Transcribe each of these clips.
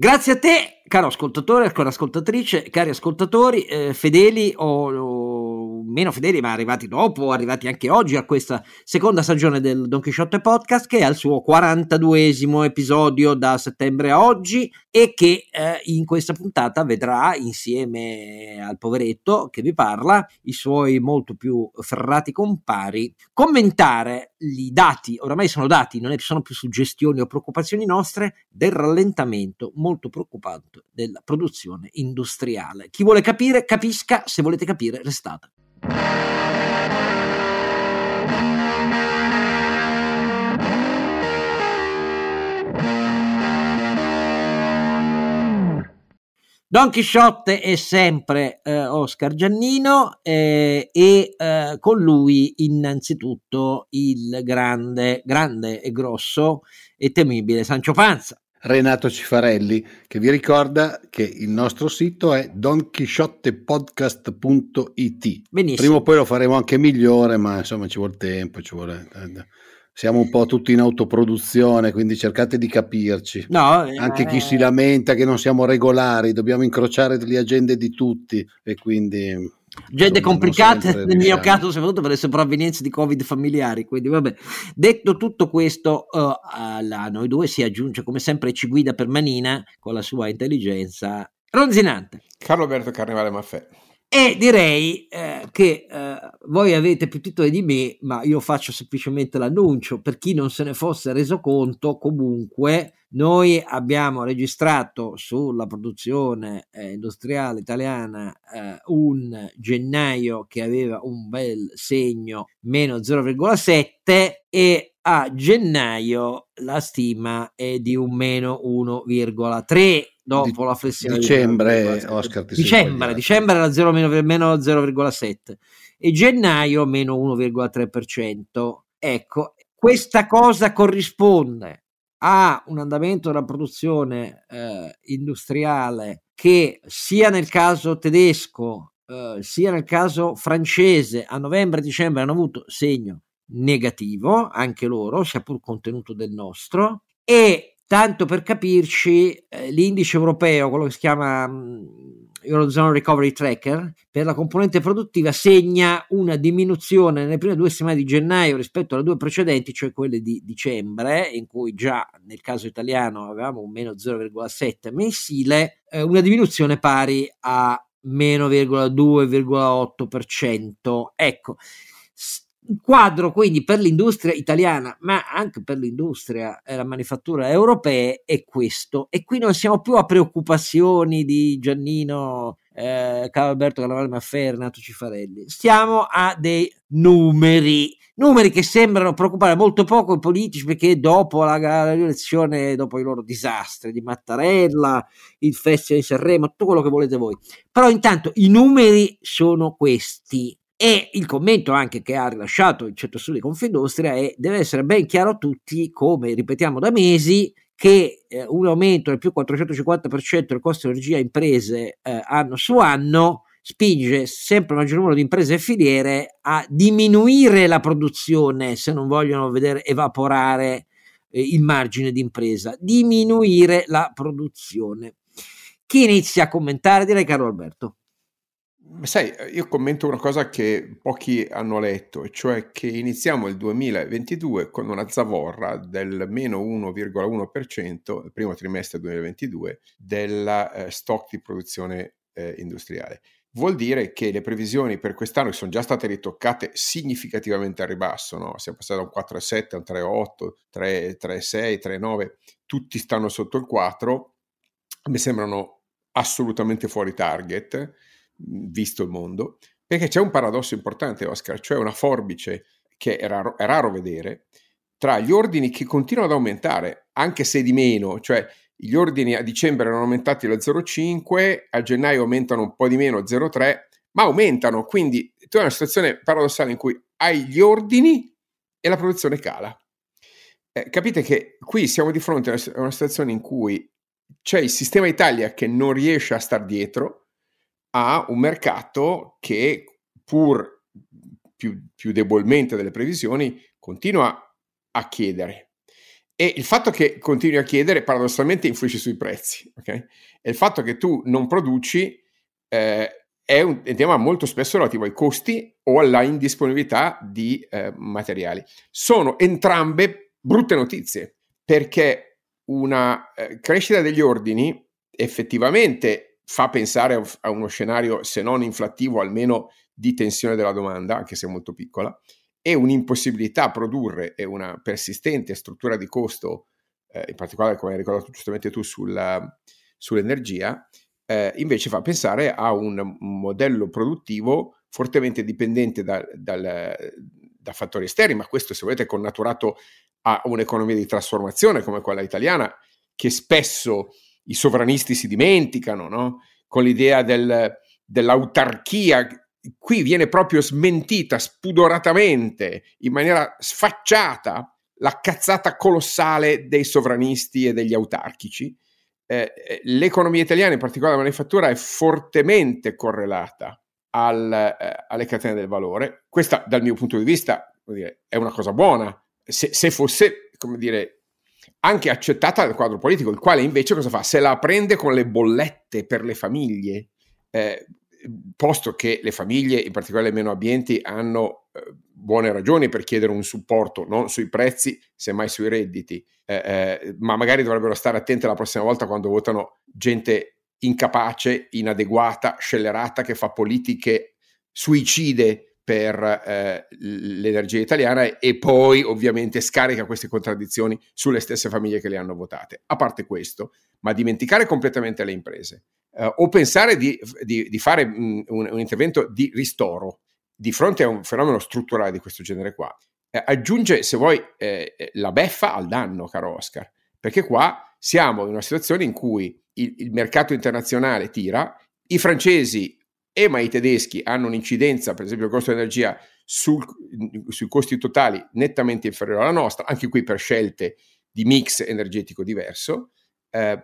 Grazie a te, caro ascoltatore, caro ascoltatrice, cari ascoltatori, eh, fedeli o, o, meno fedeli, ma arrivati dopo, arrivati anche oggi a questa seconda stagione del Don Quixote Podcast, che è al suo 42esimo episodio da settembre a oggi e che eh, in questa puntata vedrà insieme al poveretto che vi parla, i suoi molto più ferrati compari, commentare i dati, oramai sono dati, non sono più suggestioni o preoccupazioni nostre, del rallentamento molto preoccupante della produzione industriale. Chi vuole capire, capisca, se volete capire, restate. Don Chisciotte è sempre eh, Oscar Giannino eh, e eh, con lui innanzitutto il grande, grande e grosso e temibile Sancio Panza. Renato Cifarelli, che vi ricorda che il nostro sito è donchisciottepodcast.it. Benissimo. Prima o poi lo faremo anche migliore, ma insomma ci vuole tempo, ci vuole eh, siamo un po' tutti in autoproduzione, quindi cercate di capirci. No, eh, Anche chi si lamenta che non siamo regolari, dobbiamo incrociare le agende di tutti e quindi... Agende complicate, nel mio caso, soprattutto per le sopravvenienze di Covid familiari. Quindi, vabbè. Detto tutto questo, uh, a noi due si aggiunge, come sempre, ci guida per manina con la sua intelligenza ronzinante. Carlo Alberto Carnevale Maffè. E direi eh, che eh, voi avete più titoli di me, ma io faccio semplicemente l'annuncio. Per chi non se ne fosse reso conto, comunque noi abbiamo registrato sulla produzione eh, industriale italiana eh, un gennaio che aveva un bel segno meno 0,7 e a gennaio la stima è di un meno 1,3 dopo la flessione dicembre, Oscar, dicembre, dicembre era 0, meno 0,7 e gennaio meno 1,3%. Ecco, questa cosa corrisponde a un andamento della produzione eh, industriale che sia nel caso tedesco eh, sia nel caso francese a novembre e dicembre hanno avuto segno negativo anche loro sia pur contenuto del nostro e Tanto per capirci, eh, l'indice europeo, quello che si chiama mh, mm, Eurozone Recovery Tracker, per la componente produttiva segna una diminuzione nelle prime due settimane di gennaio rispetto alle due precedenti, cioè quelle di dicembre, in cui già nel caso italiano avevamo un meno 0,7 mensile, eh, una diminuzione pari a meno 0,2,8%. Ecco, quadro quindi per l'industria italiana, ma anche per l'industria e la manifattura europea è questo. E qui non siamo più a preoccupazioni di Giannino, eh, Carlo Alberto Carnavale Maffè, Renato Cifarelli. Stiamo a dei numeri, numeri che sembrano preoccupare molto poco i politici perché dopo la, la rielezione, dopo i loro disastri di Mattarella, il Festival di Sanremo, tutto quello che volete voi. Però intanto i numeri sono questi e il commento anche che ha rilasciato il Centro Studi Confindustria è deve essere ben chiaro a tutti, come ripetiamo da mesi, che eh, un aumento del più 450% del costo di energia imprese eh, anno su anno spinge sempre un maggior numero di imprese e filiere a diminuire la produzione se non vogliono vedere evaporare eh, il margine di impresa, diminuire la produzione. Chi inizia a commentare? Direi caro Alberto. Sai, io commento una cosa che pochi hanno letto, cioè che iniziamo il 2022 con una zavorra del meno 1,1% il primo trimestre 2022 della eh, stock di produzione eh, industriale. Vuol dire che le previsioni per quest'anno sono già state ritoccate significativamente a ribasso, no? siamo passati da un 4,7 a un 3,8, 3,6, 3,9, tutti stanno sotto il 4, mi sembrano assolutamente fuori target visto il mondo, perché c'è un paradosso importante, Oscar, cioè una forbice che è raro, è raro vedere tra gli ordini che continuano ad aumentare, anche se di meno, cioè gli ordini a dicembre erano aumentati lo 0,5, a gennaio aumentano un po' di meno, 0,3, ma aumentano, quindi tu hai una situazione paradossale in cui hai gli ordini e la produzione cala. Eh, capite che qui siamo di fronte a una situazione in cui c'è il sistema Italia che non riesce a star dietro, a un mercato che pur più, più debolmente delle previsioni continua a chiedere. E il fatto che continui a chiedere paradossalmente influisce sui prezzi, ok? E il fatto che tu non produci eh, è un, è un, tema molto spesso relativo ai costi o alla indisponibilità di eh, materiali. Sono entrambe brutte notizie perché una eh, crescita degli ordini effettivamente fa pensare a uno scenario, se non inflattivo, almeno di tensione della domanda, anche se molto piccola, e un'impossibilità a produrre e una persistente struttura di costo, eh, in particolare come hai ricordato giustamente tu sulla, sull'energia, eh, invece fa pensare a un modello produttivo fortemente dipendente da, dal, da fattori esterni, ma questo se volete è connaturato a un'economia di trasformazione come quella italiana, che spesso i sovranisti si dimenticano, no? con l'idea del, dell'autarchia qui viene proprio smentita spudoratamente, in maniera sfacciata, la cazzata colossale dei sovranisti e degli autarchici. Eh, eh l'economia italiana, in particolare la manifattura, è fortemente correlata al, eh, alle catene del valore. Questa, dal mio punto di vista, dire, è una cosa buona. Se, se fosse, come dire, anche accettata dal quadro politico, il quale invece cosa fa? Se la prende con le bollette per le famiglie. Eh, posto che le famiglie, in particolare le meno abbienti, hanno eh, buone ragioni per chiedere un supporto, non sui prezzi, semmai sui redditi, eh, eh, ma magari dovrebbero stare attente la prossima volta quando votano gente incapace, inadeguata, scellerata, che fa politiche suicide per eh, l'energia italiana e poi ovviamente scarica queste contraddizioni sulle stesse famiglie che le hanno votate. A parte questo, ma dimenticare completamente le imprese eh, o pensare di, di, di fare mh, un, un, intervento di ristoro di fronte a un fenomeno strutturale di questo genere qua, eh, aggiunge, se vuoi, eh, eh, la beffa al danno, caro Oscar, perché qua siamo in una situazione in cui il, il mercato internazionale tira, i francesi e ma i tedeschi hanno un'incidenza, per esempio il costo dell'energia, sul, sui costi totali nettamente inferiore alla nostra, anche qui per scelte di mix energetico diverso. Eh,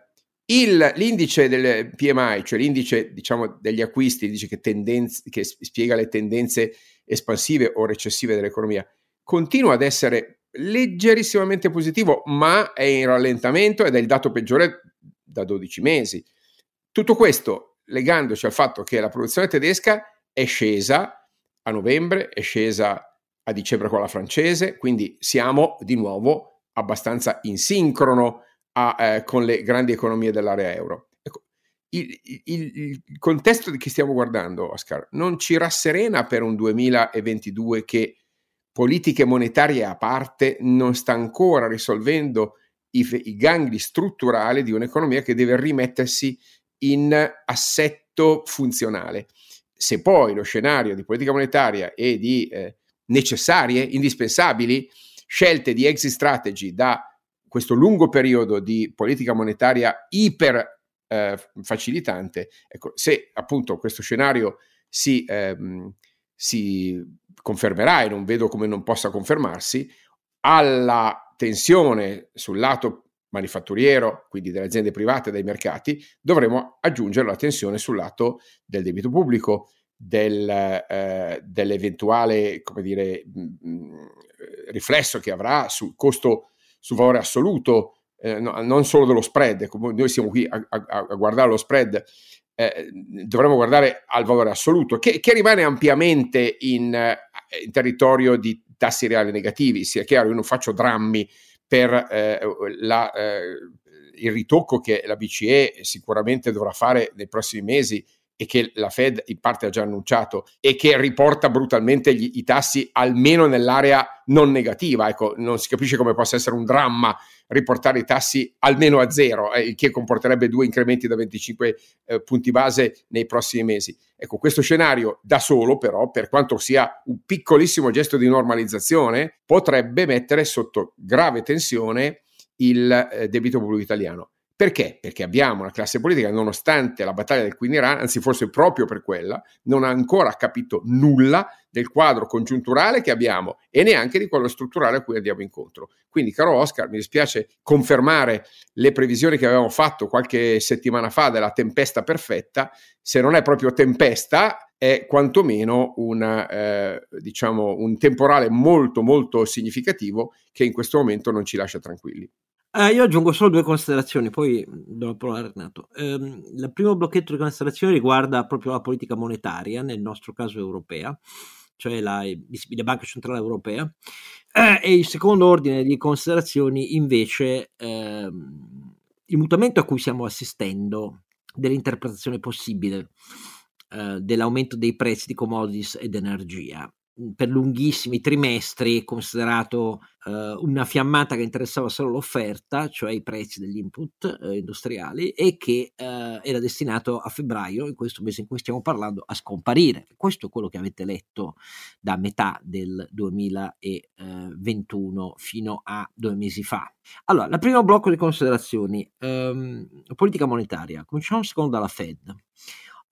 il, l'indice del PMI, cioè l'indice diciamo, degli acquisti, dice che, tendenze, che spiega le tendenze espansive o recessive dell'economia, continua ad essere leggerissimamente positivo, ma è in rallentamento ed è il dato peggiore da 12 mesi. Tutto questo legandoci al fatto che la produzione tedesca è scesa a novembre, è scesa a dicembre con la francese, quindi siamo di nuovo abbastanza in sincrono a, eh, con le grandi economie dell'area euro. Ecco, il, il, il, contesto che stiamo guardando, Oscar, non ci rasserena per un 2022 che politiche monetarie a parte non sta ancora risolvendo i, i gangli strutturali di un'economia che deve rimettersi in assetto funzionale. Se poi lo scenario di politica monetaria e di eh, necessarie, indispensabili scelte di exit strategy da questo lungo periodo di politica monetaria iper eh, facilitante, ecco, se appunto questo scenario si, ehm, si confermerà e non vedo come non possa confermarsi, alla tensione sul lato manifatturiero, quindi delle aziende private dei mercati, dovremo aggiungere la tensione sul lato del debito pubblico, del, eh, dell'eventuale dire, mh, mh, riflesso che avrà sul costo sul valore assoluto, eh, no, non solo dello spread, come noi siamo qui a, a, a guardare lo spread, eh, dovremmo guardare al valore assoluto, che, che rimane ampiamente in, in, territorio di tassi reali negativi. Sia chiaro, io non faccio drammi per eh, la, eh, il ritocco che la BCE sicuramente dovrà fare nei prossimi mesi e che la Fed in parte ha già annunciato e che riporta brutalmente gli, i tassi almeno nell'area non negativa. Ecco, non si capisce come possa essere un dramma riportare i tassi almeno a zero, eh, il che comporterebbe due incrementi da 25 eh, punti base nei prossimi mesi. Ecco, questo scenario da solo però, per quanto sia un piccolissimo gesto di normalizzazione, potrebbe mettere sotto grave tensione il eh, debito pubblico italiano Perché? Perché abbiamo una classe politica, nonostante la battaglia del Quiniran, anzi forse proprio per quella, non ha ancora capito nulla del quadro congiunturale che abbiamo e neanche di quello strutturale a cui andiamo incontro. Quindi, caro Oscar, mi dispiace confermare le previsioni che avevamo fatto qualche settimana fa della tempesta perfetta. Se non è proprio tempesta, è quantomeno una, eh, diciamo, un temporale molto molto significativo che in questo momento non ci lascia tranquilli. Eh, io aggiungo solo due considerazioni, poi do la parola a Renato. Eh, il primo blocchetto di considerazioni riguarda proprio la politica monetaria, nel nostro caso europea, cioè la, la Banca Centrale Europea, eh, e il secondo ordine di considerazioni invece ehm, il mutamento a cui stiamo assistendo dell'interpretazione possibile eh, dell'aumento dei prezzi di commodities ed energia. Per lunghissimi trimestri considerato eh, una fiammata che interessava solo l'offerta, cioè i prezzi degli input eh, industriali, e che eh, era destinato a febbraio, in questo mese in cui stiamo parlando, a scomparire. Questo è quello che avete letto da metà del 2021 fino a due mesi fa. Allora, il primo blocco di considerazioni, ehm, politica monetaria. Cominciamo secondo dalla Fed.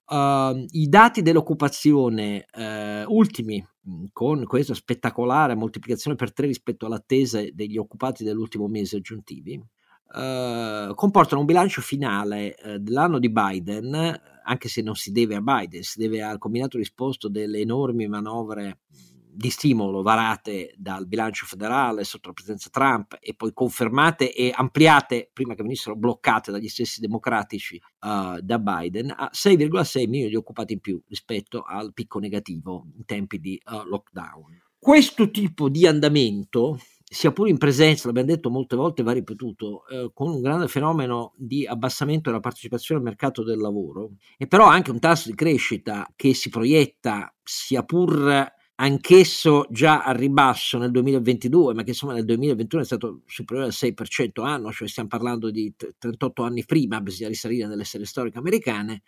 Uh, I dati dell'occupazione uh, ultimi, mhmm, con questa spettacolare moltiplicazione per tre rispetto all'attesa degli occupati dell'ultimo mese aggiuntivi, uh, comportano un bilancio finale eh, dell'anno di Biden, anche se non si deve a Biden, si deve al combinato risposto delle enormi manovre di stimolo varate dal bilancio federale sotto la presidenza Trump e poi confermate e ampliate prima che venissero bloccate dagli stessi democratici uh, da Biden a 6,6 milioni di occupati in più rispetto al picco negativo in tempi di uh, lockdown. Questo tipo di andamento sia pure in presenza, l'abbiamo detto molte volte, va ripetuto, eh, con un grande fenomeno di abbassamento della partecipazione al mercato del lavoro, e però anche un tasso di crescita che si proietta, sia pur anch'esso già a ribasso nel 2022, ma che insomma nel 2021 è stato superiore al 6% anno, cioè stiamo parlando di 38 anni prima, bisogna risalire nelle serie storiche americane,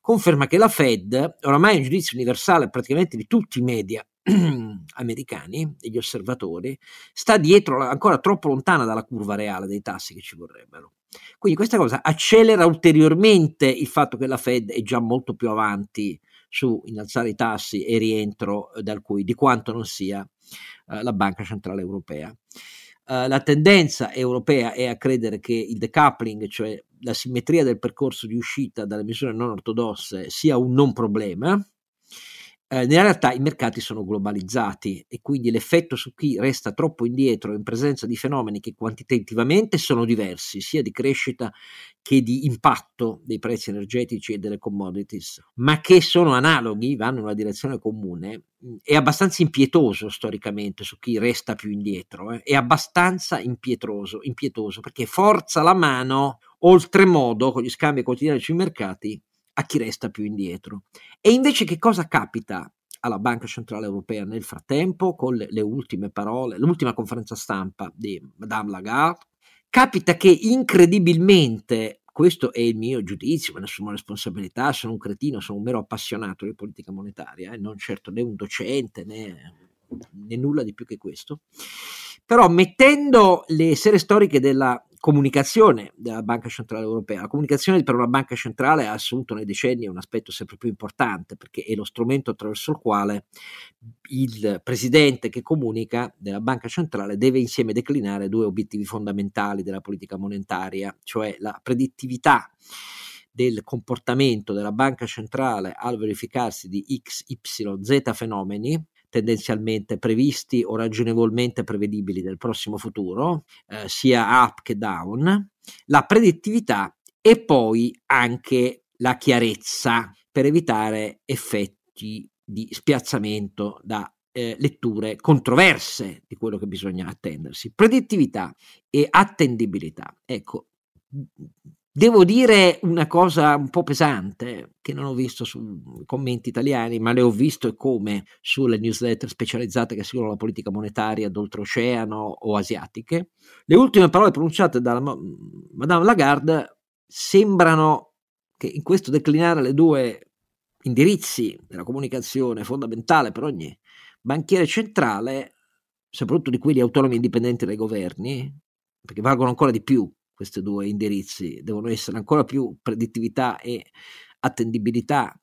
conferma che la Fed, oramai è un giudizio universale praticamente di tutti i media americani, degli osservatori, sta dietro, ancora troppo lontana dalla curva reale dei tassi che ci vorrebbero. Quindi questa cosa accelera ulteriormente il fatto che la Fed è già molto più avanti su innalzare i tassi e rientro eh, dal cui di quanto non sia eh, la Banca Centrale Europea. Uh, la tendenza europea è a credere che il decoupling, cioè la simmetria del percorso di uscita dalle misure non ortodosse, sia un non problema, eh, nella realtà i mercati sono globalizzati e quindi l'effetto su chi resta troppo indietro in presenza di fenomeni che quantitativamente sono diversi, sia di crescita che di impatto dei prezzi energetici e delle commodities, ma che sono analoghi, vanno in una direzione comune, è abbastanza impietoso storicamente su chi resta più indietro, eh? è abbastanza impietoso, impietoso perché forza la mano oltremodo con gli scambi quotidiani sui mercati a chi resta più indietro. E invece che cosa capita alla Banca Centrale Europea nel frattempo con le, le ultime parole, l'ultima conferenza stampa di Madame Lagarde? Capita che incredibilmente questo è il mio giudizio, me ne assumo responsabilità, sono un cretino, sono un mero appassionato di politica monetaria, eh, non certo né un docente né, né, nulla di più che questo. Però mettendo le serie storiche della comunicazione della Banca Centrale Europea. La comunicazione per una banca centrale ha assunto nei decenni un aspetto sempre più importante perché è lo strumento attraverso il quale il presidente che comunica della banca centrale deve insieme declinare due obiettivi fondamentali della politica monetaria, cioè la predittività del comportamento della banca centrale al verificarsi di XYZ fenomeni tendenzialmente previsti o ragionevolmente prevedibili nel prossimo futuro, eh, sia up che down, la predittività e poi anche la chiarezza per evitare effetti di spiazzamento da eh, letture controverse di quello che bisogna attendersi. Predittività e attendibilità. Ecco, Devo dire una cosa un po' pesante che non ho visto sui commenti italiani, ma le ho visto e come sulle newsletter specializzate che seguono la politica monetaria d'oltreoceano o asiatiche. Le ultime parole pronunciate dalla Madame Lagarde sembrano che in questo declinare le due indirizzi della comunicazione fondamentale per ogni banchiere centrale, soprattutto di quelli autonomi e indipendenti dai governi, perché valgono ancora di più questi due indirizzi, devono essere ancora più predittività e attendibilità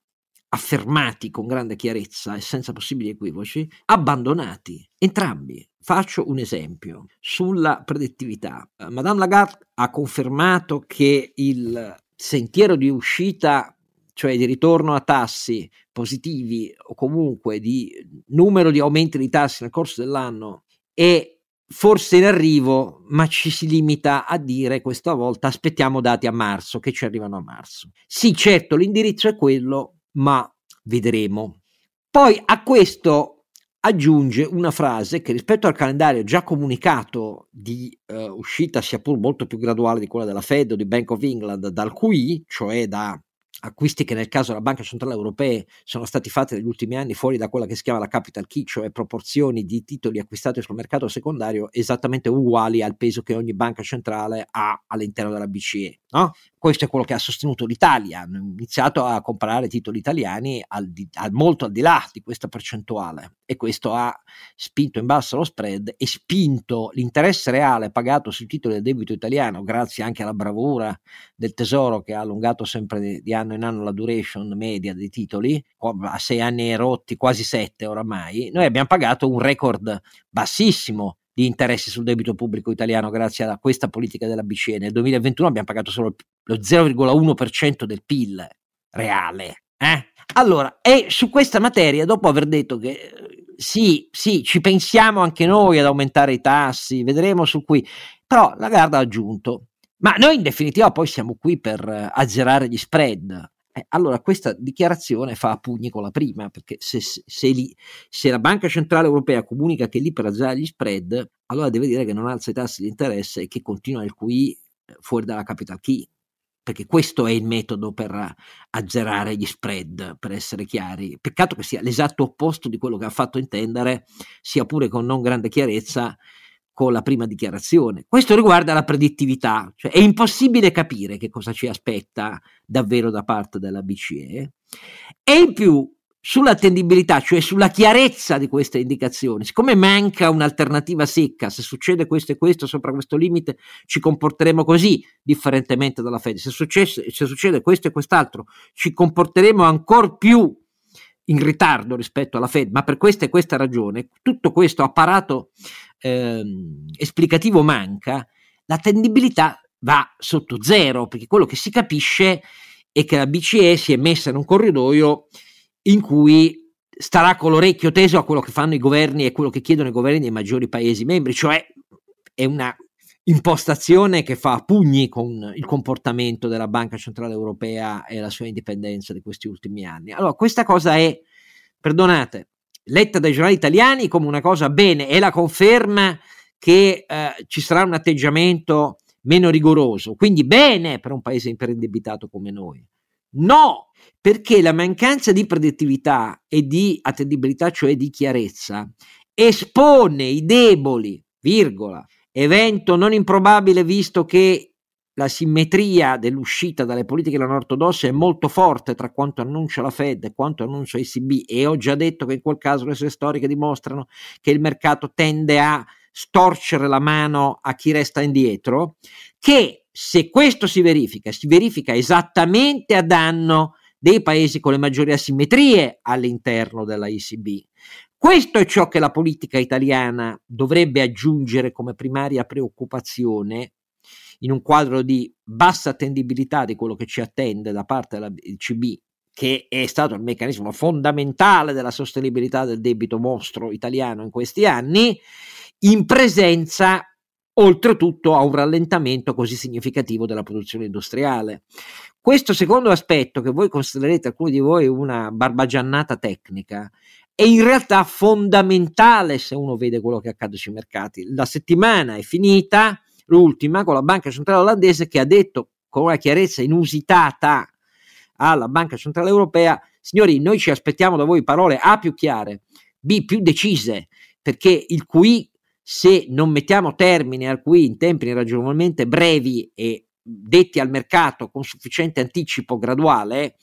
affermati con grande chiarezza e senza possibili equivoci, abbandonati entrambi. Faccio un esempio sulla predittività. Madame Lagarde ha confermato che il sentiero di uscita, cioè di ritorno a tassi positivi o comunque di numero di aumenti di tassi nel corso dell'anno, è forse in arrivo, ma ci si limita a dire questa volta aspettiamo dati a marzo, che ci arrivano a marzo. Sì, certo, l'indirizzo è quello, ma vedremo. Poi a questo aggiunge una frase che rispetto al calendario già comunicato di uh, uscita sia pur molto più graduale di quella della Fed o di Bank of England dal QE, cioè da acquisti che nel caso della Banca Centrale Europea sono stati fatti negli ultimi anni fuori da quella che si chiama la capital key, cioè proporzioni di titoli acquistati sul mercato secondario esattamente uguali al peso che ogni banca centrale ha all'interno della BCE. No? Questo è quello che ha sostenuto l'Italia, hanno iniziato a comprare titoli italiani al di, al, molto al di là di questa percentuale e questo ha spinto in basso lo spread e spinto l'interesse reale pagato sui titoli del debito italiano, grazie anche alla bravura del Tesoro che ha allungato sempre di, anno in anno la duration media dei titoli, a sei anni rotti, quasi sette oramai, noi abbiamo pagato un record bassissimo di interessi sul debito pubblico italiano grazie a questa politica della BCE. Nel 2021 abbiamo pagato solo lo 0,1% del PIL reale. Eh? Allora, e su questa materia, dopo aver detto che sì, sì, ci pensiamo anche noi ad aumentare i tassi, vedremo su cui, però la Garda ha aggiunto, ma noi in definitiva poi siamo qui per azzerare gli spread. Eh, allora questa dichiarazione fa a pugni con la prima, perché se, se, li, se, la Banca Centrale Europea comunica che lì per azzerare gli spread, allora deve dire che non alza i tassi di interesse e che continua il QE eh, fuori dalla capital key, perché questo è il metodo per azzerare gli spread, per essere chiari. Peccato che sia l'esatto opposto di quello che ha fatto intendere, sia pure con non grande chiarezza, con la prima dichiarazione. Questo riguarda la predittività, cioè è impossibile capire che cosa ci aspetta davvero da parte della BCE e in più sull'attendibilità, cioè sulla chiarezza di queste indicazioni, siccome manca un'alternativa secca, se succede questo e questo sopra questo limite ci comporteremo così, differentemente dalla Fed, se, successe, se succede questo e quest'altro ci comporteremo ancora più in ritardo rispetto alla Fed, ma per questa e questa ragione, tutto questo apparato eh, esplicativo manca, la tendibilità va sotto zero, perché quello che si capisce è che la BCE si è messa in un corridoio in cui starà con l'orecchio teso a quello che fanno i governi e quello che chiedono i governi dei maggiori paesi membri, cioè è una impostazione che fa pugni con il comportamento della Banca Centrale Europea e la sua indipendenza di questi ultimi anni. Allora, questa cosa è, perdonate, letta dai giornali italiani come una cosa bene e la conferma che eh, ci sarà un atteggiamento meno rigoroso, quindi bene per un paese iperindebitato come noi. No, perché la mancanza di predettività e di attendibilità, cioè di chiarezza, espone i deboli, virgola, evento non improbabile visto che la simmetria dell'uscita dalle politiche non ortodosse è molto forte tra quanto annuncia la Fed e quanto annuncia l'ECB e ho già detto che in quel caso le sue storiche dimostrano che il mercato tende a storcere la mano a chi resta indietro, che se questo si verifica, si verifica esattamente a danno dei paesi con le maggiori asimmetrie all'interno della ECB. Questo è ciò che la politica italiana dovrebbe aggiungere come primaria preoccupazione in un quadro di bassa attendibilità di quello che ci attende da parte della ECB, che è stato il meccanismo fondamentale della sostenibilità del debito mostro italiano in questi anni, in presenza oltretutto a un rallentamento così significativo della produzione industriale. Questo secondo aspetto, che voi considererete alcuni di voi una barbagiannata tecnica, è in realtà fondamentale se uno vede quello che accade sui mercati. La settimana è finita, l'ultima, con la Banca Centrale Olandese che ha detto con una chiarezza inusitata alla Banca Centrale Europea, signori, noi ci aspettiamo da voi parole A più chiare, B più decise, perché il QI, se non mettiamo termine al QI in tempi ragionevolmente brevi e detti al mercato con sufficiente anticipo graduale,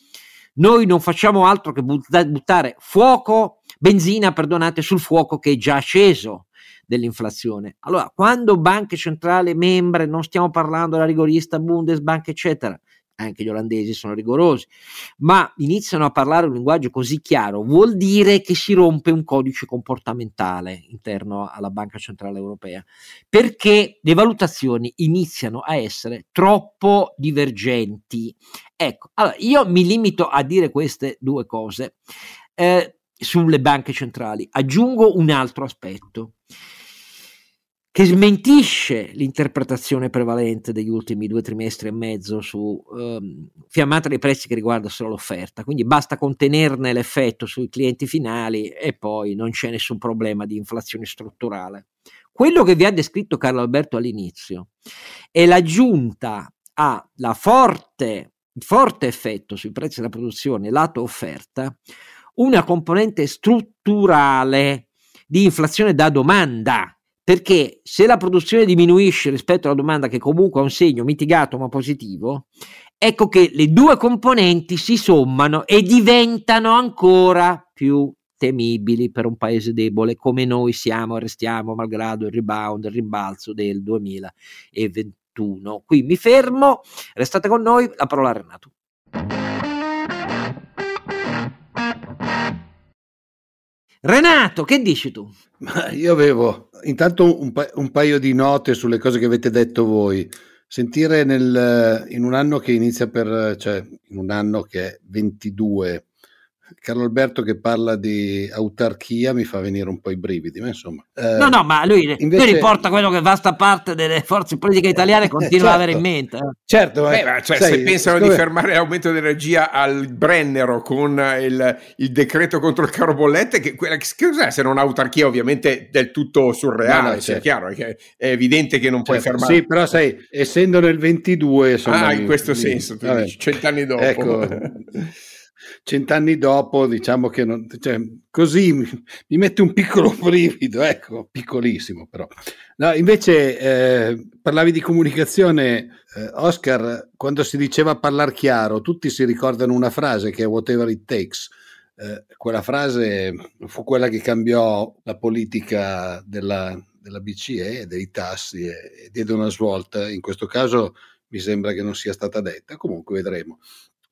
noi non facciamo altro che buttare fuoco, benzina, perdonate, sul fuoco che è già acceso dell'inflazione. Allora, quando banche centrali membre, non stiamo parlando della rigorista Bundesbank, eccetera, anche gli olandesi sono rigorosi, ma iniziano a parlare un linguaggio così chiaro, vuol dire che si rompe un codice comportamentale interno alla Banca Centrale Europea, perché le valutazioni iniziano a essere troppo divergenti. Ecco, allora io mi limito a dire queste due cose eh, sulle banche centrali. Aggiungo un altro aspetto che smentisce l'interpretazione prevalente degli ultimi due trimestri e mezzo su um, fiammata dei prezzi che riguarda solo l'offerta, quindi basta contenerne l'effetto sui clienti finali e poi non c'è nessun problema di inflazione strutturale. Quello che vi ha descritto Carlo Alberto all'inizio è l'aggiunta alla forte, forte effetto sui prezzi della produzione lato offerta, una componente strutturale di inflazione da domanda perché se la produzione diminuisce rispetto alla domanda che comunque ha un segno mitigato ma positivo, ecco che le due componenti si sommano e diventano ancora più temibili per un paese debole come noi siamo e restiamo malgrado il rebound, il rimbalzo del 2021. Qui mi fermo, restate con noi, la parola a Renato. Renato, che dici tu? Ma io avevo intanto un, pa- un, paio di note sulle cose che avete detto voi. Sentire nel, in un anno che inizia per, cioè in un anno che è 22 Carlo Alberto che parla di autarchia mi fa venire un po' i brividi, ma insomma. Eh, no, no, ma lui, invece... lui, riporta quello che vasta parte delle forze politiche italiane continua certo, ad avere in mente. Eh. Certo, Beh, ma cioè, sai, se pensano come... di fermare l'aumento dell'energia al Brennero con il, il, decreto contro il caro bollette, che, quella, che cos'è se non autarchia ovviamente del tutto surreale, no, no, certo. è chiaro, è, è evidente che non puoi certo, fermare. Sì, però sai, essendo nel 22... Insomma, ah, in questo mi, senso, tu dici, cent'anni dopo. Ecco. cent'anni dopo, diciamo che non, cioè, così mi, mi, mette un piccolo brivido, ecco, piccolissimo però. No, invece eh, parlavi di comunicazione, eh, Oscar, quando si diceva parlare chiaro, tutti si ricordano una frase che è whatever it takes. Eh, quella frase fu quella che cambiò la politica della, della BCE, dei tassi e, e diede una svolta. In questo caso mi sembra che non sia stata detta, comunque vedremo.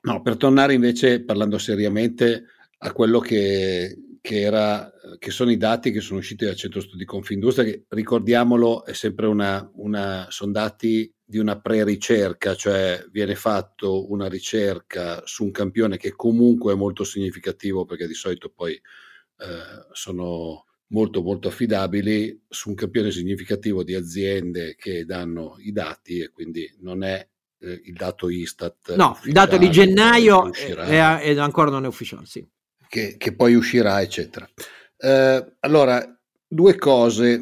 No, per tornare invece, parlando seriamente, a quello che, che, era, che sono i dati che sono usciti dal Centro Studi Confindustria, che ricordiamolo, è sempre una, una, sono dati di una pre-ricerca, cioè viene fatto una ricerca su un campione che comunque è molto significativo perché di solito poi eh, sono molto molto affidabili su un campione significativo di aziende che danno i dati e quindi non è eh, il dato Istat. No, il dato di gennaio è, è, ancora non è ufficiale, sì. Che, che poi uscirà, eccetera. Eh, allora, due cose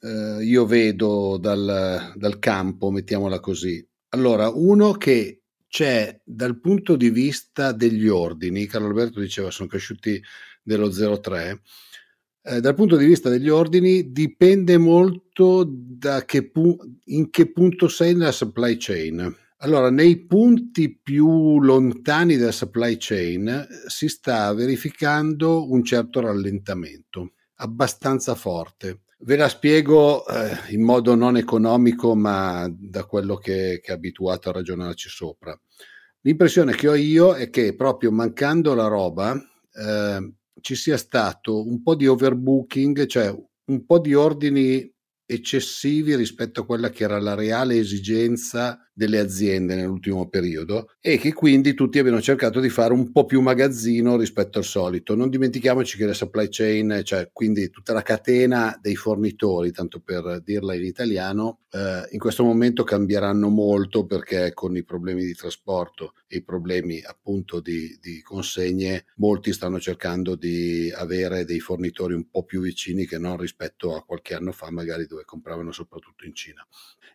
eh, io vedo dal, dal campo, mettiamola così. Allora, uno che c'è dal punto di vista degli ordini, Carlo Alberto diceva sono cresciuti dello 0,3, eh, dal punto di vista degli ordini dipende molto da che pu- in che punto sei nella supply chain. Allora, nei punti più lontani della supply chain eh, si sta verificando un certo rallentamento, abbastanza forte. Ve la spiego eh, in modo non economico, ma da quello che, che è abituato a ragionarci sopra. L'impressione che ho io è che proprio mancando la roba eh, ci sia stato un po' di overbooking, cioè un po' di ordini eccessivi rispetto a quella che era la reale esigenza delle aziende nell'ultimo periodo e che quindi tutti abbiano cercato di fare un po' più magazzino rispetto al solito. Non dimentichiamoci che la supply chain, cioè quindi tutta la catena dei fornitori, tanto per dirla in italiano, eh, in questo momento cambieranno molto perché con i problemi di trasporto e i problemi appunto di, di consegne, molti stanno cercando di avere dei fornitori un po' più vicini che non rispetto a qualche anno fa, magari dove compravano soprattutto in Cina.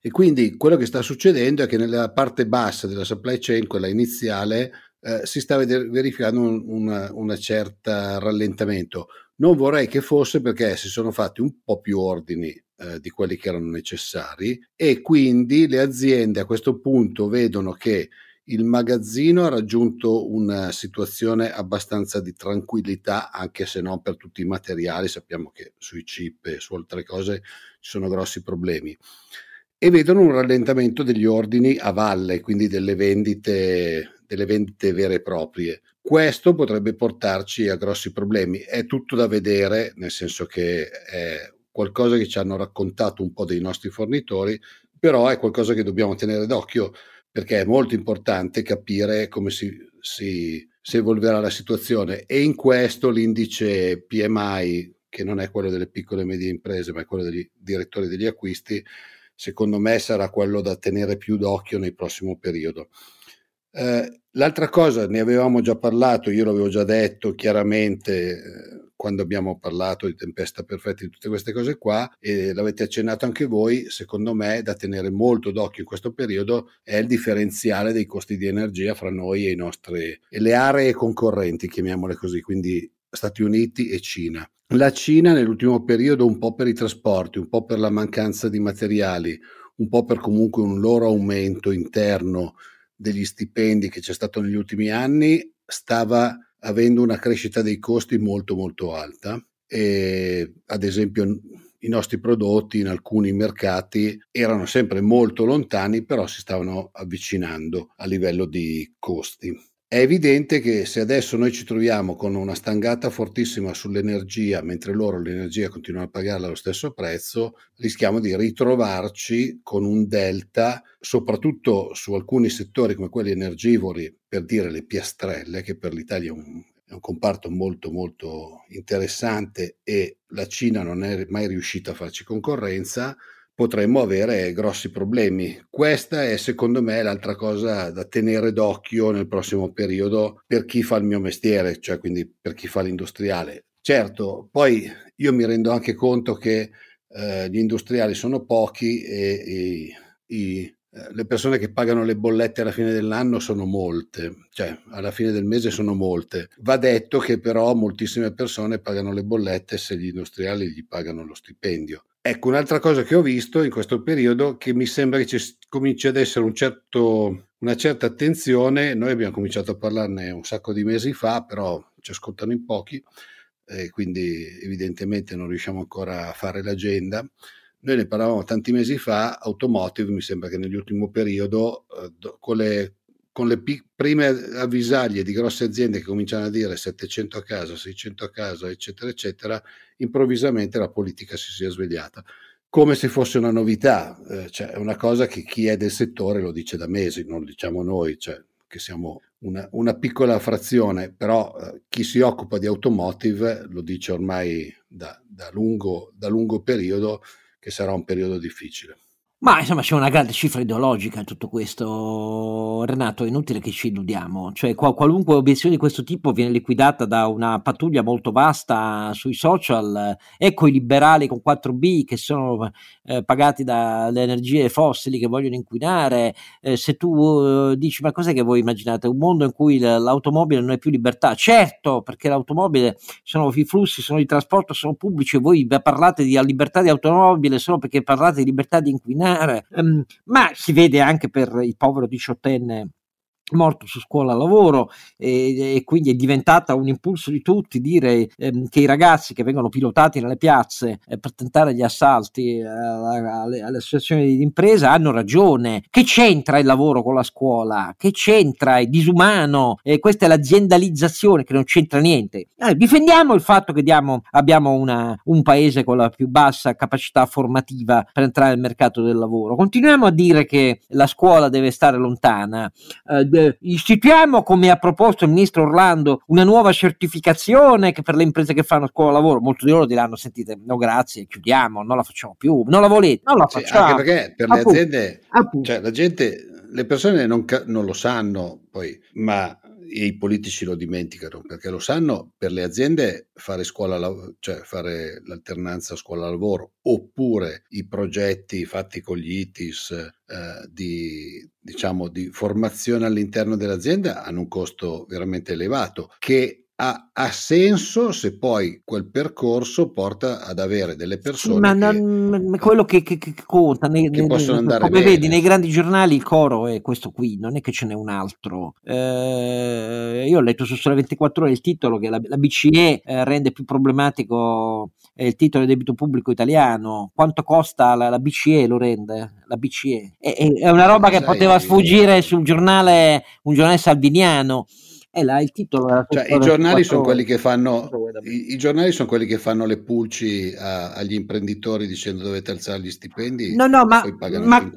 E quindi quello che sta succedendo è che nella parte bassa della supply chain, quella iniziale, eh, si sta verificando un una certa rallentamento. Non vorrei che fosse perché si sono fatti un po' più ordini eh, di quelli che erano necessari e quindi le aziende a questo punto vedono che il magazzino ha raggiunto una situazione abbastanza di tranquillità, anche se non per tutti i materiali, sappiamo che sui chip e su altre cose ci sono grossi problemi. E vedono un rallentamento degli ordini a valle, quindi delle vendite, delle vendite vere e proprie. Questo potrebbe portarci a grossi problemi. È tutto da vedere, nel senso che è qualcosa che ci hanno raccontato un po' dei nostri fornitori, però è qualcosa che dobbiamo tenere d'occhio perché è molto importante capire come si, si, si evolverà la situazione e in questo l'indice PMI, che non è quello delle piccole e medie imprese, ma è quello degli direttori degli acquisti, secondo me sarà quello da tenere più d'occhio nel prossimo periodo. Eh, l'altra cosa, ne avevamo già parlato, io l'avevo già detto chiaramente eh, quando abbiamo parlato di tempesta perfetta, di tutte queste cose qua, e l'avete accennato anche voi, secondo me da tenere molto d'occhio in questo periodo è il differenziale dei costi di energia fra noi e, nostri, e le aree concorrenti, chiamiamole così, quindi Stati Uniti e Cina. La Cina nell'ultimo periodo un po' per i trasporti, un po' per la mancanza di materiali, un po' per comunque un loro aumento interno degli stipendi che c'è stato negli ultimi anni, stava avendo una crescita dei costi molto molto alta e ad esempio i nostri prodotti in alcuni mercati erano sempre molto lontani però si stavano avvicinando a livello di costi. È evidente che se adesso noi ci troviamo con una stangata fortissima sull'energia, mentre loro l'energia continuano a pagarla allo stesso prezzo, rischiamo di ritrovarci con un delta, soprattutto su alcuni settori come quelli energivori, per dire le piastrelle, che per l'Italia è un, è un comparto molto molto interessante e la Cina non è mai riuscita a farci concorrenza, potremmo avere grossi problemi. Questa è secondo me l'altra cosa da tenere d'occhio nel prossimo periodo per chi fa il mio mestiere, cioè quindi per chi fa l'industriale. Certo, poi io mi rendo anche conto che eh, gli industriali sono pochi e, e i, eh, le persone che pagano le bollette alla fine dell'anno sono molte, cioè alla fine del mese sono molte. Va detto che però moltissime persone pagano le bollette se gli industriali gli pagano lo stipendio. Ecco, un'altra cosa che ho visto in questo periodo che mi sembra che ci cominci ad essere un certo, una certa attenzione, noi abbiamo cominciato a parlarne un sacco di mesi fa, però ci ascoltano in pochi, e quindi evidentemente non riusciamo ancora a fare l'agenda. Noi ne parlavamo tanti mesi fa, automotive mi sembra che nell'ultimo periodo, eh, con le con le p- prime avvisaglie di grosse aziende che cominciano a dire 700 a casa, 600 a casa, eccetera, eccetera, improvvisamente la politica si sia svegliata. Come se fosse una novità, eh, cioè è una cosa che chi è del settore lo dice da mesi, non diciamo noi, cioè che siamo una, una piccola frazione, però eh, chi si occupa di automotive lo dice ormai da, da, lungo, da lungo periodo che sarà un periodo difficile. Ma insomma c'è una grande cifra ideologica in tutto questo, Renato, è inutile che ci illudiamo, cioè qual- qualunque obiezione di questo tipo viene liquidata da una pattuglia molto vasta sui social, ecco i liberali con 4B che sono eh, pagati dalle energie fossili che vogliono inquinare, eh, se tu eh, dici ma cos'è che voi immaginate? Un mondo in cui l'automobile non è più libertà? Certo, perché l'automobile sono i flussi, sono di trasporto, sono pubblici. E voi parlate di libertà di automobile solo perché parlate di libertà di inquinare um, ma si vede anche per il povero diciottenne morto su scuola lavoro e, e, quindi è diventata un impulso di tutti dire ehm, che i ragazzi che vengono pilotati nelle piazze eh, per tentare gli assalti eh, alle, alle, associazioni di impresa hanno ragione. Che c'entra il lavoro con la scuola? Che c'entra? È disumano? E questa è l'aziendalizzazione che non c'entra niente. Eh, difendiamo il fatto che diamo, abbiamo una, un paese con la più bassa capacità formativa per entrare nel mercato del lavoro. Continuiamo a dire che la scuola deve stare lontana eh, istituiamo, come ha proposto il ministro Orlando, una nuova certificazione che per le imprese che fanno scuola lavoro, molti di loro diranno, sentite, no grazie, chiudiamo, non la facciamo più, non la volete, non la facciamo. Sì, anche perché per le appunto, aziende, appunto. cioè la gente, le persone non, non lo sanno poi, ma e i politici lo dimenticano perché lo sanno per le aziende fare scuola cioè fare l'alternanza scuola lavoro oppure i progetti fatti con gli ITIS eh, di diciamo di formazione all'interno dell'azienda hanno un costo veramente elevato che ha, ha, senso se poi quel percorso porta ad avere delle persone ma non, che, quello che, che, che conta nei, che possono andare come bene. vedi nei grandi giornali il coro è questo qui non è che ce n'è un altro. Eh, io ho letto su Sole 24 ore il titolo che la, la BCE eh, rende più problematico eh, il titolo del debito pubblico italiano. Quanto costa la, la BCE lo rende la BCE è, è una roba che poteva sfuggire sul giornale un giornale salviniano è là il titolo. Cioè, i, giornali sono quelli che fanno, i, i, giornali sono quelli che fanno le pulci a, agli imprenditori dicendo dovete alzare gli stipendi. No, no, ma, ma,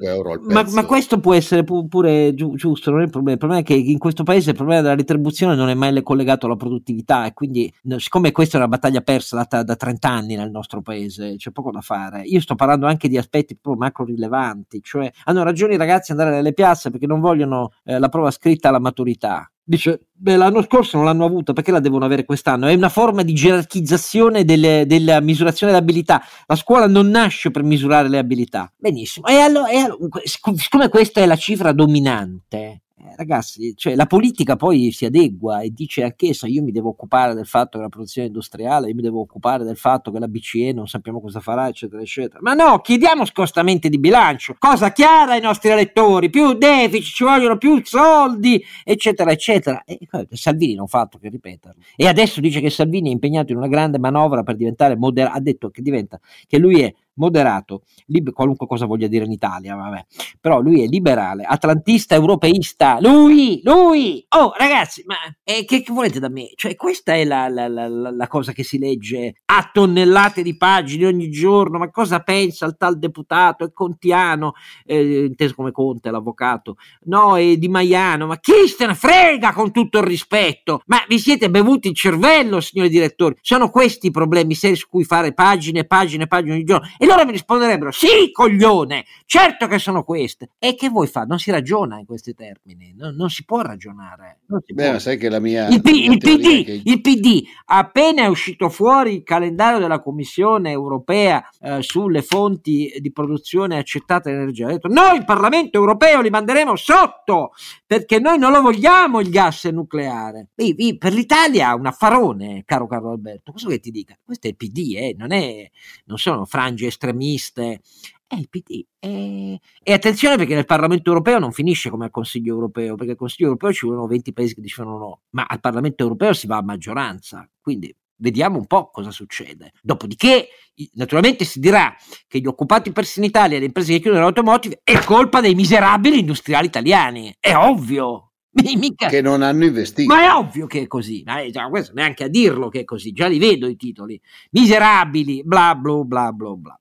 ma, ma, questo può essere pu- pure gi- giusto, non è il problema. Il problema è che in questo paese il problema della retribuzione non è mai collegato alla produttività e quindi, siccome questa è una battaglia persa da, da 30 anni nel nostro paese, c'è poco da fare. Io sto parlando anche di aspetti proprio macro rilevanti, cioè hanno ragione i ragazzi ad andare nelle piazze perché non vogliono eh, la prova scritta alla maturità dice beh l'anno scorso non l'hanno avuta perché la devono avere quest'anno? È una forma di gerarchizzazione delle, della misurazione delle abilità la scuola non nasce per misurare le abilità. Benissimo. E allora, e allora siccome questa è la cifra dominante eh, ragazzi, cioè, la politica poi si adegua e dice anch'essa io mi devo occupare del fatto che la produzione industriale, io mi devo occupare del fatto che la BCE non sappiamo cosa farà, eccetera, eccetera. Ma no, chiediamo scostamenti di bilancio, cosa chiara ai nostri elettori, più deficit, ci vogliono più soldi, eccetera, eccetera. E Salvini non fa altro che ripeterlo. E adesso dice che Salvini è impegnato in una grande manovra per diventare moderato, ha detto che diventa, che lui è moderato, lib- qualunque cosa voglia dire in Italia, vabbè. però lui è liberale, atlantista, europeista, lui, lui, oh ragazzi, ma eh, che, che, volete da me? Cioè questa è la, la, la, la, cosa che si legge a tonnellate di pagine ogni giorno, ma cosa pensa il tal deputato, è contiano, eh, inteso come Conte, l'avvocato, no, è di Maiano, ma chi se ne frega con tutto il rispetto? Ma vi siete bevuti il cervello, signori direttori? Sono questi i problemi seri su cui fare pagine, pagine, pagine ogni giorno. E loro mi risponderebbero: Sì, coglione, certo che sono queste. E che vuoi fare? Non si ragiona in questi termini, non, non si può ragionare. Si Beh, può. sai che la mia. Il, P- il PD, che... il PD, appena è uscito fuori il calendario della Commissione europea eh, sulle fonti di produzione accettate dell'energia, ha detto: Noi, il Parlamento europeo, li manderemo sotto perché noi non lo vogliamo il gas nucleare. E, e, per l'Italia un affarone, caro Carlo Alberto. Cosa che ti dica? Questo è il PD, eh? non, è, non sono frange estremiste, è il PD. E, e, attenzione perché nel Parlamento europeo non finisce come al Consiglio europeo, perché al Consiglio europeo ci vogliono 20 paesi che dicono no, ma al Parlamento europeo si va a maggioranza. Quindi vediamo un po' cosa succede. Dopodiché, naturalmente si dirà che gli occupati persi in Italia e le imprese che chiudono l'automotive è colpa dei miserabili industriali italiani. È ovvio. Mica... Che non hanno investito. Ma è ovvio che è così, ma è già, questo neanche a dirlo che è così, già li vedo i titoli. Miserabili, bla bla bla bla bla.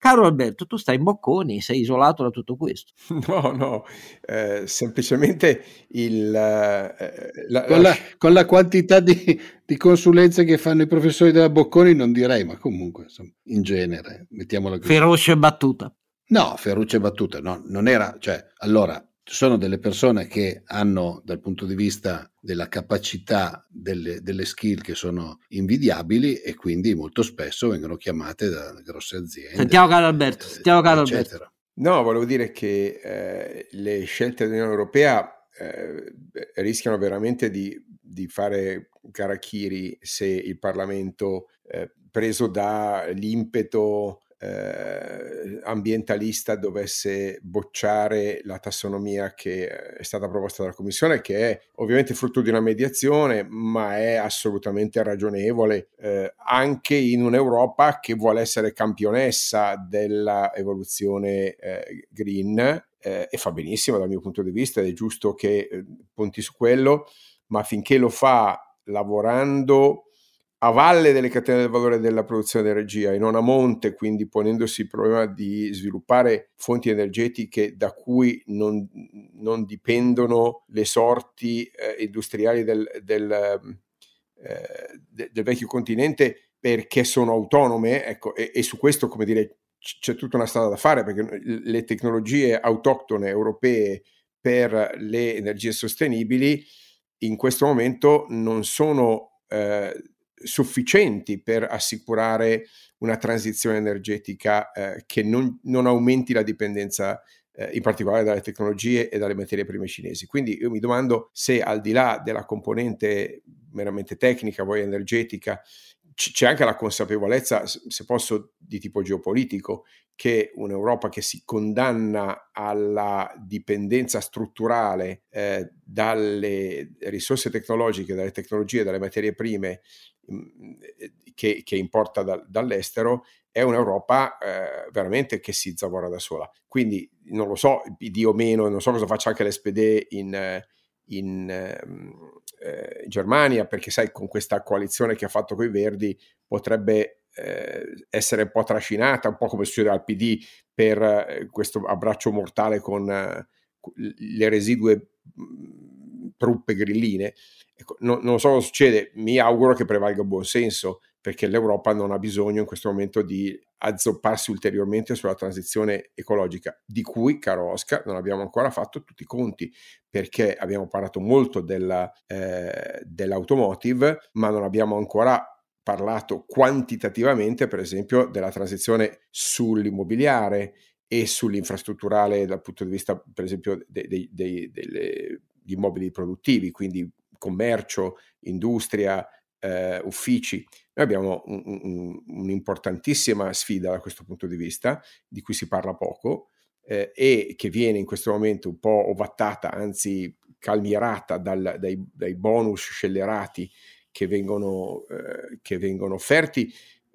Caro Alberto, tu stai in bocconi, sei isolato da tutto questo. No, no, eh, semplicemente il, eh, la, con, la, con, la, quantità di, di, consulenze che fanno i professori della Bocconi non direi, ma comunque insomma, in genere, mettiamola così. Feroce battuta. No, feroce battuta, no, non era, cioè, allora, ci sono delle persone che hanno dal punto di vista della capacità delle, delle, skill che sono invidiabili e quindi molto spesso vengono chiamate da grosse aziende. Sentiamo caro Alberto, sentiamo caro Alberto. No, volevo dire che eh, le scelte dell'Unione Europea eh, rischiano veramente di, di fare Karakiri se il Parlamento, eh, preso dall'impeto eh, ambientalista dovesse bocciare la tassonomia che è stata proposta dalla Commissione, che è ovviamente frutto di una mediazione, ma è assolutamente ragionevole eh, anche in un'Europa che vuole essere campionessa dell'evoluzione eh, green eh, e fa benissimo dal mio punto di vista, è giusto che eh, punti su quello, ma finché lo fa lavorando a valle delle catene del valore della produzione di energia e non a monte, quindi ponendosi il problema di sviluppare fonti energetiche da cui non, non dipendono le sorti eh, industriali del, del, eh, de, del, vecchio continente perché sono autonome, ecco, e, e su questo, come dire, c'è tutta una strada da fare perché le tecnologie autoctone europee per le energie sostenibili in questo momento non sono eh, sufficienti per assicurare una transizione energetica eh, che non, non, aumenti la dipendenza eh, in particolare dalle tecnologie e dalle materie prime cinesi. Quindi io mi domando se al di là della componente meramente tecnica, vuoi energetica, c'è anche la consapevolezza, se posso, di tipo geopolitico, che un'Europa che si condanna alla dipendenza strutturale eh, dalle risorse tecnologiche, dalle tecnologie, dalle materie prime mh, mm, che, che, importa da, dall'estero, è un'Europa eh, veramente che si zavora da sola. Quindi non lo so, PD o meno, non so cosa faccia anche l'SPD in, in ehm, eh, Germania, perché sai, con questa coalizione che ha fatto con i Verdi potrebbe eh, essere un po' trascinata, un po' come succede al PD, per eh, questo abbraccio mortale con eh, le residue mh, truppe grilline. Ecco, no, non so cosa succede, mi auguro che prevalga il buonsenso, perché l'Europa non ha bisogno in questo momento di azzopparsi ulteriormente sulla transizione ecologica, di cui, caro Oscar, non abbiamo ancora fatto tutti i conti, perché abbiamo parlato molto della, eh, dell'automotive, ma non abbiamo ancora parlato quantitativamente, per esempio, della transizione sull'immobiliare e sull'infrastrutturale dal punto di vista, per esempio, degli immobili produttivi, quindi commercio, industria, eh, uffici. Noi abbiamo un, un, un'importantissima sfida da questo punto di vista, di cui si parla poco eh, e che viene in questo momento un po' ovattata, anzi calmierata dal, dai, dai, bonus scellerati che vengono, eh, che vengono offerti,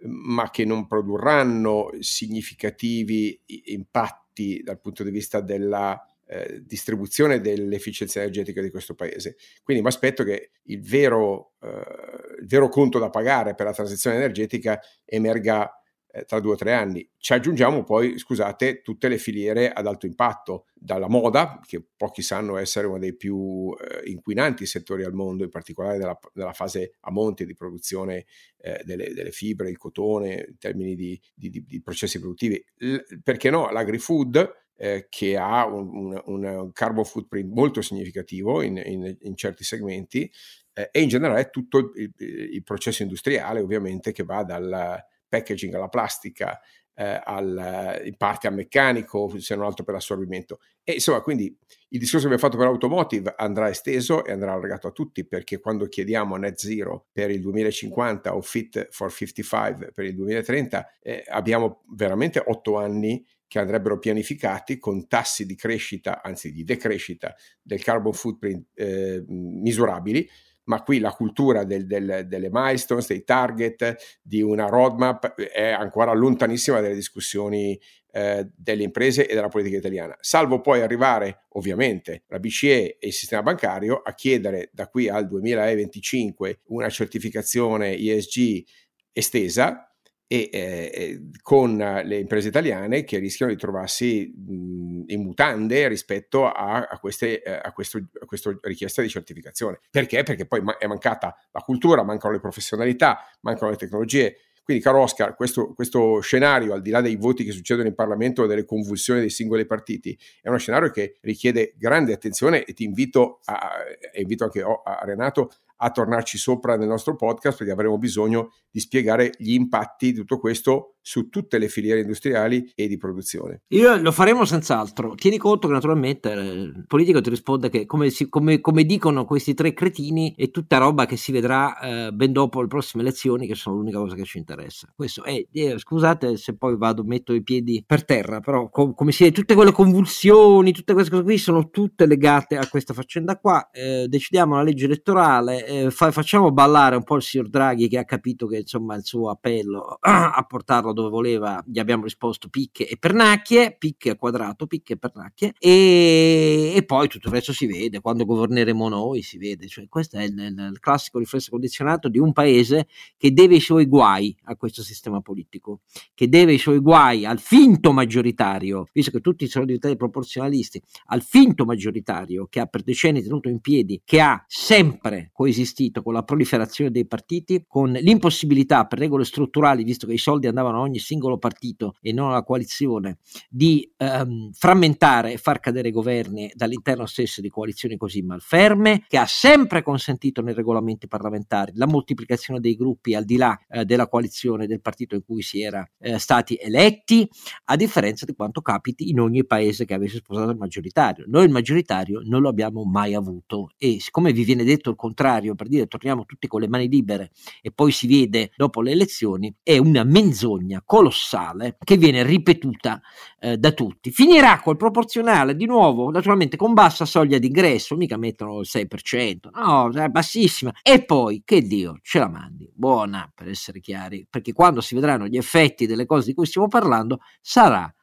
ma che non produrranno significativi impatti dal punto di vista della eh, distribuzione dell'efficienza energetica di questo paese. Quindi mi aspetto che il vero, eh, il vero conto da pagare per la transizione energetica emerga eh, tra due o tre anni. Ci aggiungiamo poi, scusate, tutte le filiere ad alto impatto, dalla moda, che pochi sanno essere uno dei più eh, inquinanti settori al mondo, in particolare nella, nella fase a monte di produzione eh, delle, delle, fibre, il cotone, in termini di, di, di, di processi produttivi. L- perché no? L'agri-food, eh, che ha un, un, un, carbon footprint molto significativo in, in, in certi segmenti eh, e in generale tutto il, il, processo industriale ovviamente che va dal packaging alla plastica eh, al, in parte al meccanico se non altro per l'assorbimento e insomma quindi il discorso che abbiamo fatto per l'automotive andrà esteso e andrà allargato a tutti perché quando chiediamo net zero per il 2050 o fit for 55 per il 2030 eh, abbiamo veramente otto anni che andrebbero pianificati con tassi di crescita, anzi di decrescita del carbon footprint eh, misurabili, ma qui la cultura del, del, delle milestones, dei target, di una roadmap è ancora lontanissima dalle discussioni eh, delle imprese e della politica italiana, salvo poi arrivare ovviamente la BCE e il sistema bancario a chiedere da qui al 2025 una certificazione ESG estesa e eh, con le imprese italiane che rischiano di trovarsi mh, in mutande rispetto a, a, queste, eh, a, questo, a questa richiesta di certificazione. Perché? Perché poi è mancata la cultura, mancano le professionalità, mancano le tecnologie. Quindi, caro Oscar, questo, questo, scenario, al di là dei voti che succedono in Parlamento e delle convulsioni dei singoli partiti, è uno scenario che richiede grande attenzione e ti invito, a, invito anche a Renato a tornarci sopra nel nostro podcast perché avremo bisogno di spiegare gli impatti di tutto questo su tutte le filiere industriali e di produzione. Io lo faremo senz'altro. Tieni conto che naturalmente il politico ti risponde che come, si, come, come, dicono questi tre cretini è tutta roba che si vedrà eh, ben dopo le prossime elezioni che sono l'unica cosa che ci interessa. Questo è, eh, scusate se poi vado, metto i piedi per terra, però com, come si vede tutte quelle convulsioni, tutte queste cose qui sono tutte legate a questa faccenda qua. Eh, decidiamo la legge elettorale, eh, fa, facciamo ballare un po' il signor Draghi che ha capito che insomma il suo appello a portarlo dove voleva, gli abbiamo risposto picche e pernacchie, picche a quadrato, picche e pernacchie, e, e poi tutto il resto si vede, quando governeremo noi si vede, cioè questo è il, il, classico riflesso condizionato di un paese che deve i suoi guai a questo sistema politico, che deve i suoi guai al finto maggioritario, visto che tutti sono diventati proporzionalisti, al finto maggioritario che ha per decenni tenuto in piedi, che ha sempre coesistito con la proliferazione dei partiti, con l'impossibilità per regole strutturali, visto che i soldi andavano ogni singolo partito e non la coalizione, di ehm, frammentare e far cadere governi dall'interno stesso di coalizioni così malferme, che ha sempre consentito nei regolamenti parlamentari la moltiplicazione dei gruppi al di là eh, della coalizione del partito in cui si era eh, stati eletti, a differenza di quanto capiti in ogni paese che avesse sposato il maggioritario. Noi il maggioritario non lo abbiamo mai avuto e siccome vi viene detto il contrario per dire torniamo tutti con le mani libere e poi si vede dopo le elezioni è una menzogna colossale che viene ripetuta eh, da tutti. Finirà col proporzionale di nuovo, naturalmente con bassa soglia d'ingresso, mica mettono il 6%, no, è bassissima. E poi che Dio ce la mandi, buona per essere chiari, perché quando si vedranno gli effetti delle cose di cui stiamo parlando sarà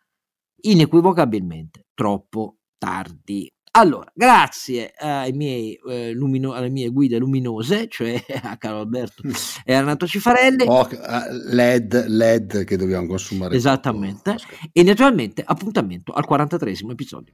inequivocabilmente troppo tardi. Allora, grazie ai miei, eh, lumino- alle mie guide luminose, cioè a Carlo Alberto e a Renato Cifarelli. Oh, LED, LED che dobbiamo consumare. Esattamente. E naturalmente appuntamento al 43 episodio.